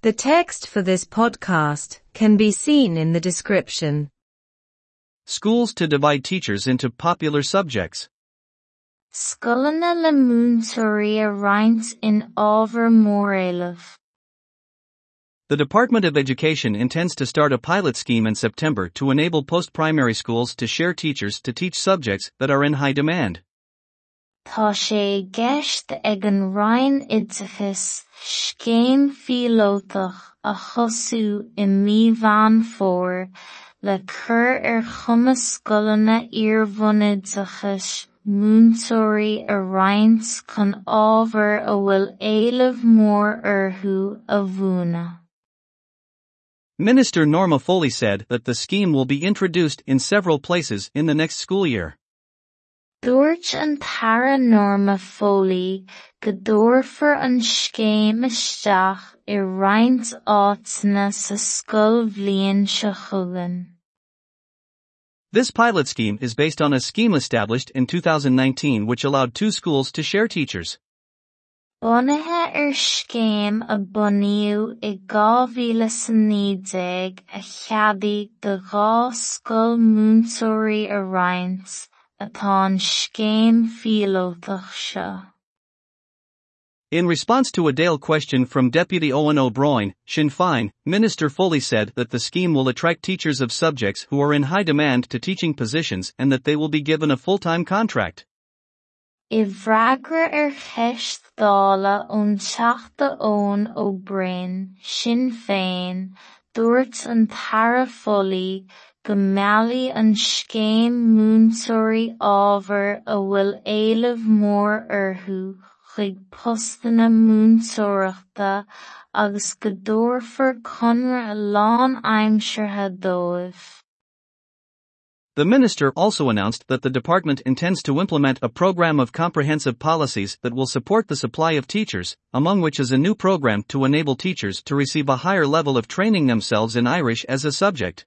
The text for this podcast can be seen in the description. Schools to divide teachers into popular subjects. Scolanna le múntóirí a in ábhar móréilimh. The Department of Education intends to start a pilot scheme in September to enable post-primary schools to share teachers to teach subjects that are in high demand. Ag an a chosú i le cur ar a chun ábhar a bhfuil mór orthu a bhúnadh. Minister Norma Foley said that the scheme will be introduced in several places in the next school year. Dúirt an tara Norma Foley go an scéim isteach er i roinnt áiteanna sa scoil bhliain se chugainn. This pilot scheme is based on a scheme established in 2019 which allowed two schools to share teachers. Bunaithe ar er scéim a bunaíodh i gá mhíle sa níodeag a cheadaigh do dhá scoil múntóirí a er roinnt atá an scéim fiolótach seo. In response to a Dáil question from Deputy Eoin Ó Broin, Sinn Féin, Minister Foley said that the scheme will attract teachers of subjects who are in high demand to teaching positions and that they will be given a full-time contract. I bhreagra ar cheist dála ón teachta Eoin Ó Broin, Sinn Féin, dúirt an tara Meallaigh an scéim múntóirí ábhar a bhfuil éilimh mór orthu chuig postanna múntóireachta agus dúrfar conradh lán aimseartha dóibh. The minister also announced that the department intends to implement a program of comprehensive policies that will support the supply of teachers, among which is a new program to enable teachers to receive a higher level of training themselves in Irish as a subject.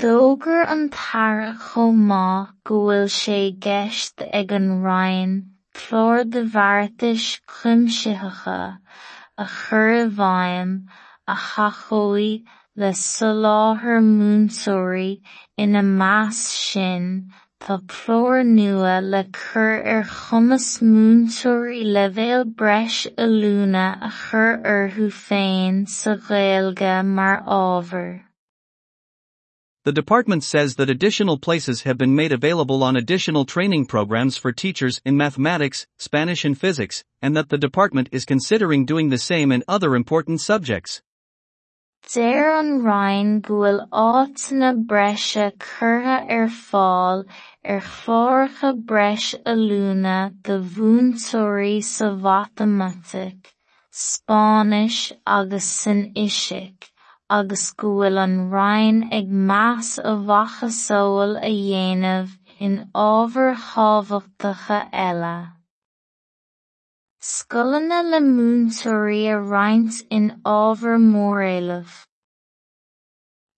D'fhógair an tara chomh maith go bhfuil sé gceist ag an roinn clár de mhártais cuimsithe a chur i a chacóidh le soláthar múntóirí ina meas sin tá clár nua le cur ar chumas múntóirí leibhéal breis i lúna a chur orthu féin sa Ghaeilge mar ábhar. The department says that additional places have been made available on additional training programs for teachers in mathematics, Spanish and physics, and that the department is considering doing the same in other important subjects. Deir an roinn go bhfuil áiteanna breise curtha ar fáil ar chláircha breis a lúna de bhúntóirí sa Spáinis agus san Isic. Agus go bhfuil an roinn ag meas a bhachasol a dhéanamh in ábhar thábhachtacha eile. Scolanna le múntóirí a roinnt in ábhar móréilimh.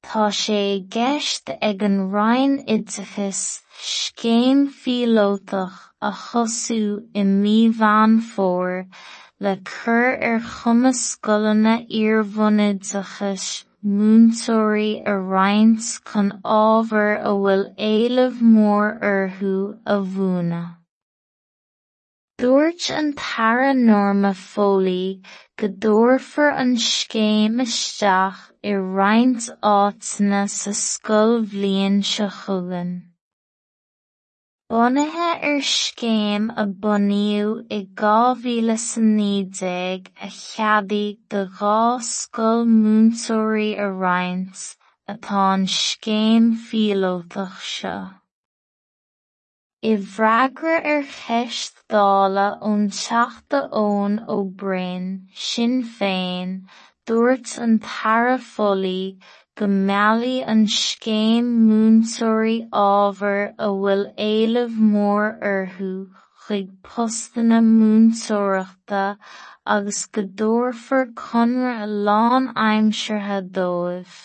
Tá sé gceist ag an roinn oideachas scéim fiolótach a chosú i míbhán fómhair le cur ar chumas scolanna iarmhonaideachais múntóirí a roinnt chun ábhar a bhfuil éilimh mór orthu a bhúnadh. Dúirt an tara Norma Foley go dúrfar an scéim isteach i roinnt áiteanna sa scoil bhliain se chugainn. Bunaithe ar scéim a bunaíodh i gá mhíle sa níodeag a cheadaigh do dhá scoil múntóirí a roinnt atá an scéim seo. I bhreagra ar cheist dála ón teachta Owen O'Brien, Sinn Féin, dúirt an tara Foley meallaigh an scéim múntóirí ábhar a bhfuil éilimh mór orthu chuig postanna múntóireachta agus go dúrfar conradh lán aimseartha dóibh.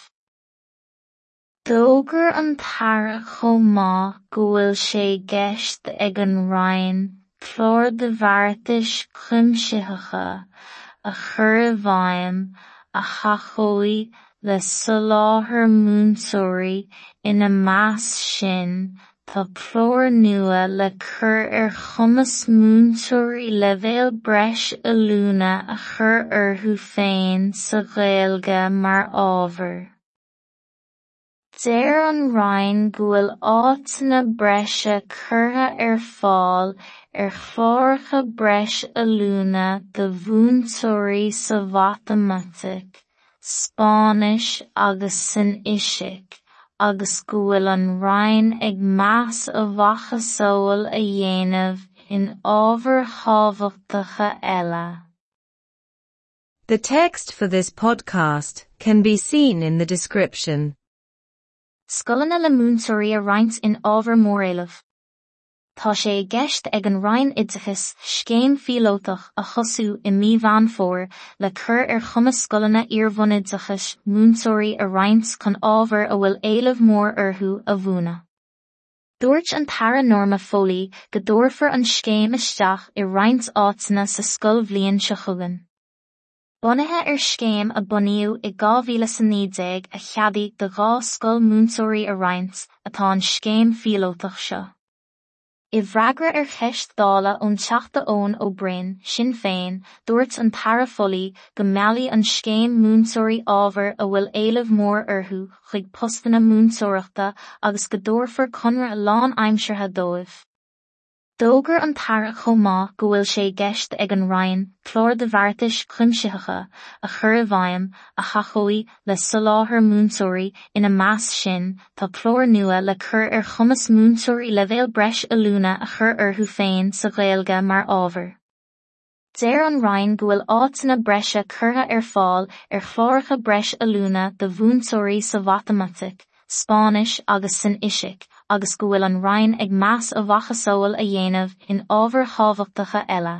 D'fhógair an tara chomh maith go bhfuil sé gceist ag an roinn clár de mhártais cuimsithe a chur a chachóidh le soláthar múinteoirí ina meas sin Tá plór nua le cur ar chumas múinteoirí leibhéal breis a lúna a chur er orthu féin sa Ghaeilge mar ábhar. Deir an roinn go bhfuil áiteanna breise curtha ar fáil ar chláircha breis a lúna de bhúntóirí sa Mhatamátaic, Spáinnis agus san Fhiseach. agus go bhfuil an roinn ag meas a bhfachasóil a dhéanamh in ábhar tábhachtacha eile. The text for this podcast can be seen in the description. Scolanna le múntóirí a roinnt in ábhar móréileh. Tá sé i gceist ag an Rhein oideachas scéim fiolótach a chosú i míbhean fómhair le cur ar chumas scolanna iarbhonidachas múntóirí a roinnt chun ábhar a bhfuil éileamh mór orthu a bhúna. Dúirt an tara norma fólí go dúrfar an scéim isteach i roinnt átainna sa scoil bhliain se chugan. Bunithe ar scéim a buníú i 2019 a cheadaí de dhá scoil múntóirí a roinnt atá an scéim fiolótach seo. I bhreagra ar cheist dála ón teachta ón ó Broin sin féin dúirt an tara folaí go mealaí an scéim múntóirí ábhar a bhfuil éileamh mór orthu chuig postanna múntóireachta agus go dúrfar conra lán aimseartha dóibh. D'fhógair an tara chomh maith go bhfuil sé gceist ag an Rhein clár de bhartais cuimsitheacha a chur i bhfeidhm a chacóidh le soláthar múinteoirí ina meas sin tá clór nua le cur ar chumas múinteoirí le bhéal breis a lúna a chur orthu féin sa Ghaeilge mar ábhar. Déir an Rhein go bhfuil átainna breise curtha ar fáil ar chláiricha breis a lúna de bhúntóirí sa Mhatamátaic, Spáinnis agus san Fhiseach agus go bhfuil an roinn ag meas a bhfachasóil a dhéanamh in ábhar tábhachtacha eile.